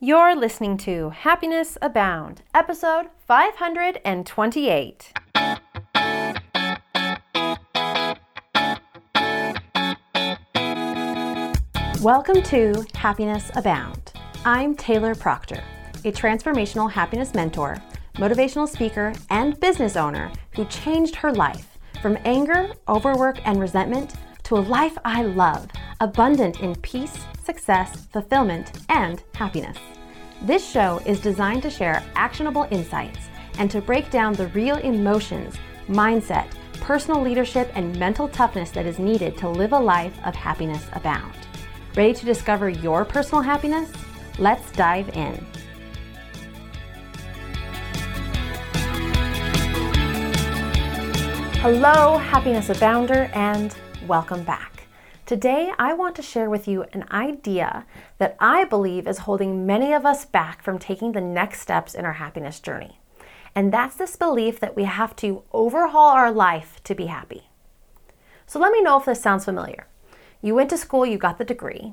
You're listening to Happiness Abound, episode 528. Welcome to Happiness Abound. I'm Taylor Proctor, a transformational happiness mentor, motivational speaker, and business owner who changed her life from anger, overwork, and resentment to a life I love, abundant in peace, success, fulfillment, and happiness. This show is designed to share actionable insights and to break down the real emotions, mindset, personal leadership, and mental toughness that is needed to live a life of happiness abound. Ready to discover your personal happiness? Let's dive in. Hello, Happiness Abounder, and welcome back. Today, I want to share with you an idea that I believe is holding many of us back from taking the next steps in our happiness journey. And that's this belief that we have to overhaul our life to be happy. So let me know if this sounds familiar. You went to school, you got the degree,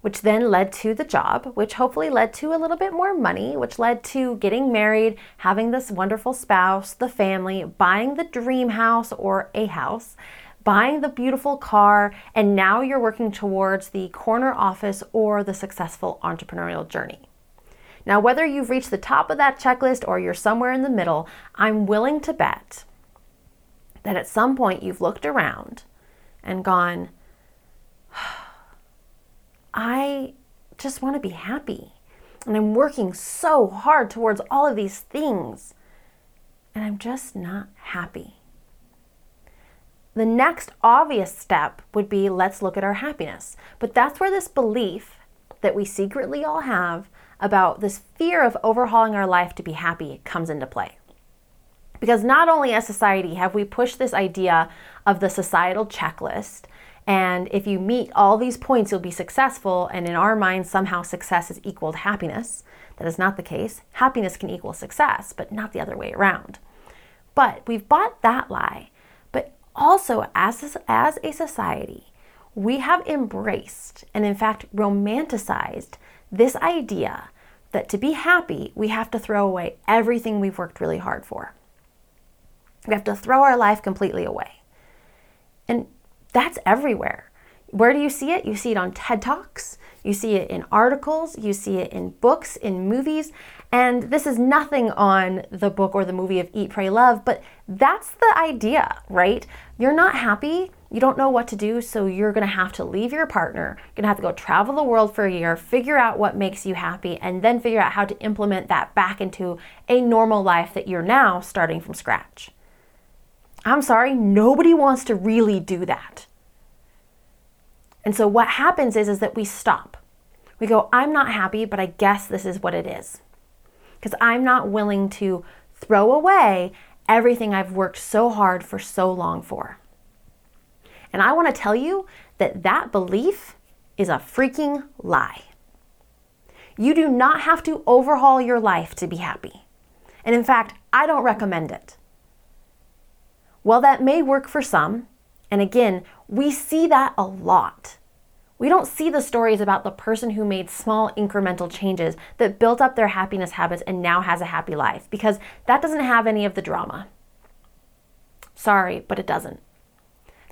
which then led to the job, which hopefully led to a little bit more money, which led to getting married, having this wonderful spouse, the family, buying the dream house or a house, buying the beautiful car, and now you're working towards the corner office or the successful entrepreneurial journey. Now, whether you've reached the top of that checklist or you're somewhere in the middle, I'm willing to bet that at some point you've looked around and gone, I just want to be happy. And I'm working so hard towards all of these things. And I'm just not happy. The next obvious step would be let's look at our happiness. But that's where this belief that we secretly all have about this fear of overhauling our life to be happy comes into play. Because not only as society have we pushed this idea of the societal checklist, and if you meet all these points, you'll be successful, and in our minds, somehow success is equal to happiness. That is not the case. Happiness can equal success, but not the other way around. But we've bought that lie also, as, as a society, we have embraced and, in fact, romanticized this idea that to be happy, we have to throw away everything we've worked really hard for. We have to throw our life completely away. And that's everywhere. Where do you see it? You see it on TED Talks, you see it in articles, you see it in books, in movies. And this is nothing on the book or the movie of Eat, Pray, Love, but that's the idea, right? You're not happy, you don't know what to do, so you're gonna have to leave your partner, you're gonna have to go travel the world for a year, figure out what makes you happy, and then figure out how to implement that back into a normal life that you're now starting from scratch. I'm sorry, nobody wants to really do that. And so what happens is, is that we stop. We go, I'm not happy, but I guess this is what it is. Because I'm not willing to throw away everything I've worked so hard for so long for. And I want to tell you that that belief is a freaking lie. You do not have to overhaul your life to be happy. And in fact, I don't recommend it. Well, that may work for some, and again, we see that a lot. We don't see the stories about the person who made small incremental changes that built up their happiness habits and now has a happy life because that doesn't have any of the drama. Sorry, but it doesn't.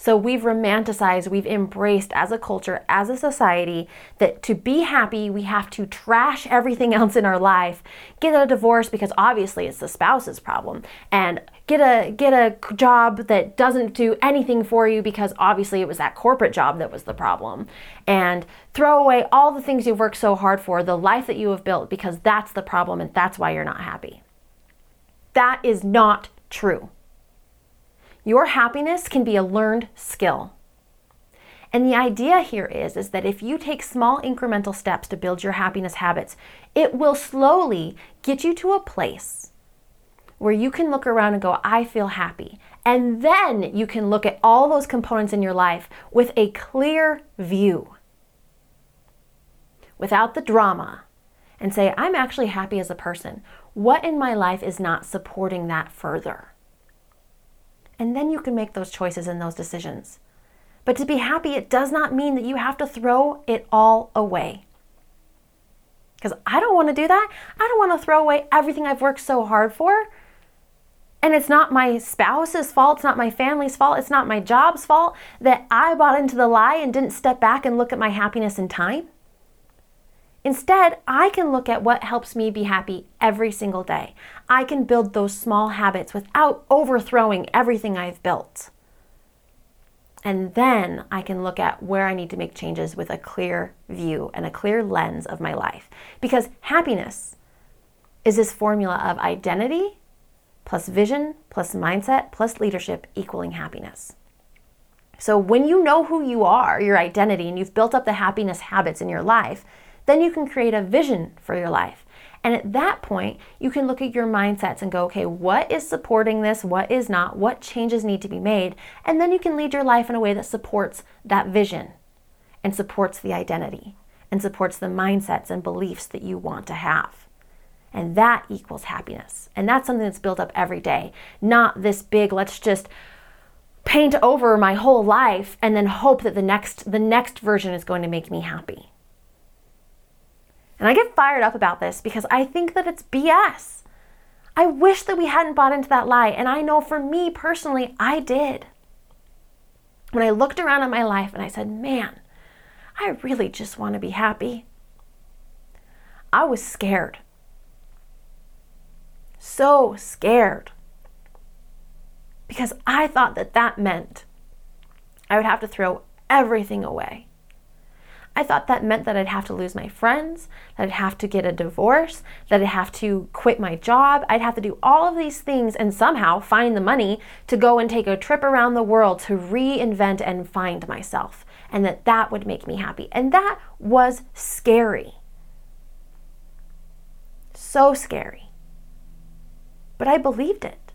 So we've romanticized, we've embraced as a culture, as a society, that to be happy, we have to trash everything else in our life, get a divorce because obviously it's the spouse's problem, and get a get a job that doesn't do anything for you because obviously it was that corporate job that was the problem, and throw away all the things you've worked so hard for, the life that you have built because that's the problem and that's why you're not happy. That is not true. Your happiness can be a learned skill. And the idea here is, is that if you take small incremental steps to build your happiness habits, it will slowly get you to a place where you can look around and go, I feel happy. And then you can look at all those components in your life with a clear view without the drama and say, I'm actually happy as a person. What in my life is not supporting that further? And then you can make those choices and those decisions. But to be happy, it does not mean that you have to throw it all away. Because I don't want to do that. I don't want to throw away everything I've worked so hard for. And it's not my spouse's fault, it's not my family's fault, it's not my job's fault that I bought into the lie and didn't step back and look at my happiness in time. Instead, I can look at what helps me be happy every single day. I can build those small habits without overthrowing everything I've built. And then I can look at where I need to make changes with a clear view and a clear lens of my life. Because happiness is this formula of identity plus vision plus mindset plus leadership equaling happiness. So when you know who you are, your identity, and you've built up the happiness habits in your life, then you can create a vision for your life. And at that point, you can look at your mindsets and go, okay, what is supporting this? What is not? What changes need to be made? And then you can lead your life in a way that supports that vision and supports the identity and supports the mindsets and beliefs that you want to have. And that equals happiness. And that's something that's built up every day, not this big, let's just paint over my whole life and then hope that the next the next version is going to make me happy. And I get fired up about this because I think that it's BS. I wish that we hadn't bought into that lie. And I know for me personally, I did. When I looked around at my life and I said, man, I really just want to be happy, I was scared. So scared. Because I thought that that meant I would have to throw everything away. I thought that meant that I'd have to lose my friends, that I'd have to get a divorce, that I'd have to quit my job. I'd have to do all of these things and somehow find the money to go and take a trip around the world to reinvent and find myself. And that that would make me happy. And that was scary. So scary. But I believed it.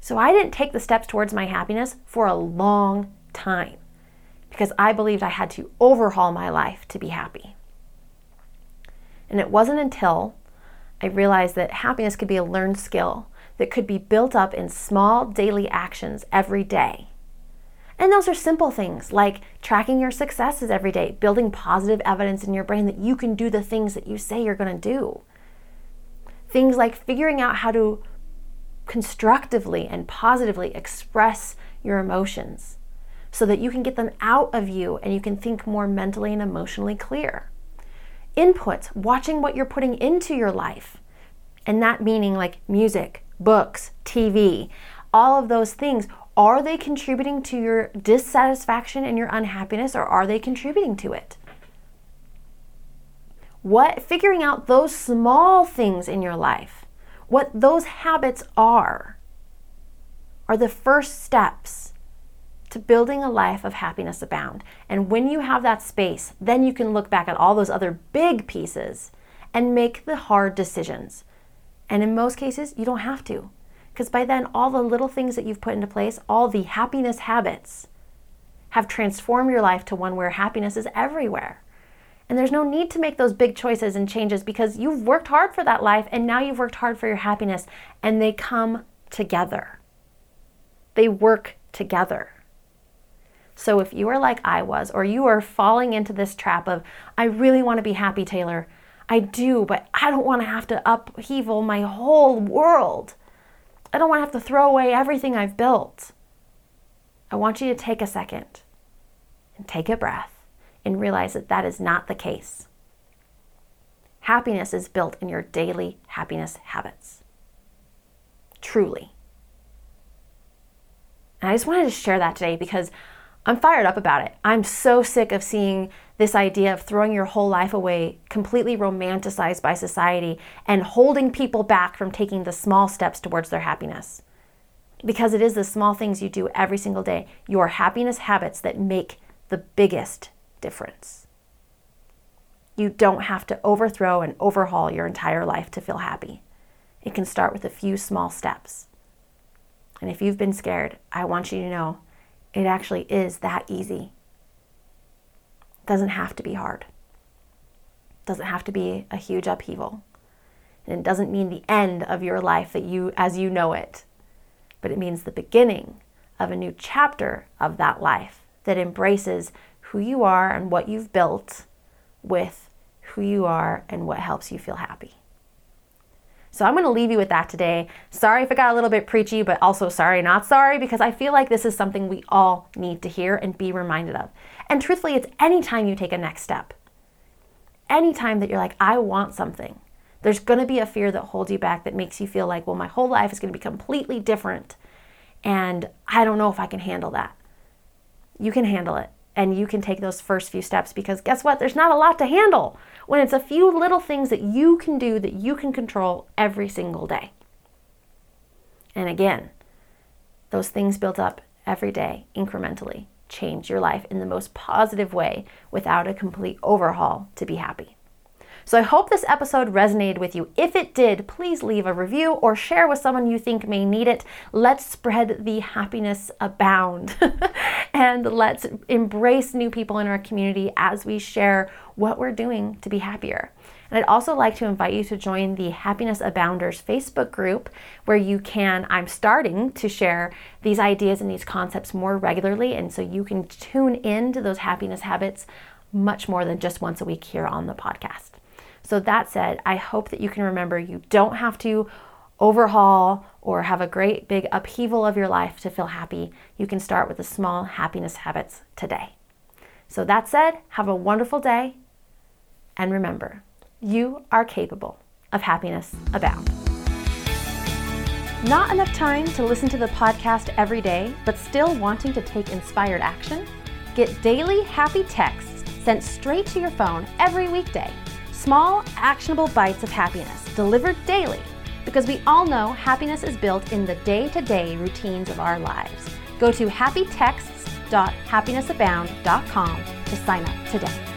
So I didn't take the steps towards my happiness for a long time because I believed I had to overhaul my life to be happy. And it wasn't until I realized that happiness could be a learned skill that could be built up in small daily actions every day. And those are simple things like tracking your successes every day, building positive evidence in your brain that you can do the things that you say you're going to do. Things like figuring out how to constructively and positively express your emotions so that you can get them out of you and you can think more mentally and emotionally clear. Input, watching what you're putting into your life, and that meaning like music, books, TV, all of those things. Are they contributing to your dissatisfaction and your unhappiness, or are they contributing to it? What figuring out those small things in your life, what those habits are, are the first steps to building a life of happiness abound. And when you have that space, then you can look back at all those other big pieces and make the hard decisions. And in most cases, you don't have to. Because by then, all the little things that you've put into place, all the happiness habits, have transformed your life to one where happiness is everywhere. And there's no need to make those big choices and changes because you've worked hard for that life and now you've worked hard for your happiness and they come together. They work together. So if you are like I was, or you are falling into this trap of, I really want to be happy, Taylor, I do, but I don't want to have to upheaval my whole world. I don't want to have to throw away everything I've built. I want you to take a second and take a breath and realize that that is not the case. Happiness is built in your daily happiness habits. Truly. And I just wanted to share that today because I'm fired up about it. I'm so sick of seeing this idea of throwing your whole life away completely romanticized by society and holding people back from taking the small steps towards their happiness. Because it is the small things you do every single day, your happiness habits, that make the biggest difference. You don't have to overthrow and overhaul your entire life to feel happy. It can start with a few small steps. And if you've been scared, I want you to know it actually is that easy. It doesn't have to be hard. It doesn't have to be a huge upheaval. And it doesn't mean the end of your life that you as you know it. But it means the beginning of a new chapter of that life that embraces who you are and what you've built with who you are and what helps you feel happy. So I'm going to leave you with that today. Sorry if it got a little bit preachy, but also sorry, not sorry, because I feel like this is something we all need to hear and be reminded of. And truthfully, it's anytime you take a next step, anytime that you're like, I want something, there's going to be a fear that holds you back that makes you feel like, well, my whole life is going to be completely different. And I don't know if I can handle that. You can handle it and you can take those first few steps because guess what? There's not a lot to handle when it's a few little things that you can do that you can control every single day. And again, those things built up every day incrementally change your life in the most positive way without a complete overhaul to be happy. So I hope this episode resonated with you. If it did, please leave a review or share with someone you think may need it. Let's spread the happiness abound and let's embrace new people in our community as we share what we're doing to be happier. And I'd also like to invite you to join the Happiness Abounders Facebook group where you can, I'm starting to share these ideas and these concepts more regularly. And so you can tune in to those happiness habits much more than just once a week here on the podcast. So, that said, I hope that you can remember you don't have to overhaul or have a great big upheaval of your life to feel happy. You can start with the small happiness habits today. So, that said, have a wonderful day. And remember, you are capable of happiness abound. Not enough time to listen to the podcast every day, but still wanting to take inspired action? Get daily happy texts sent straight to your phone every weekday. Small, actionable bites of happiness delivered daily because we all know happiness is built in the day to day routines of our lives. Go to happytexts.happinessabound.com to sign up today.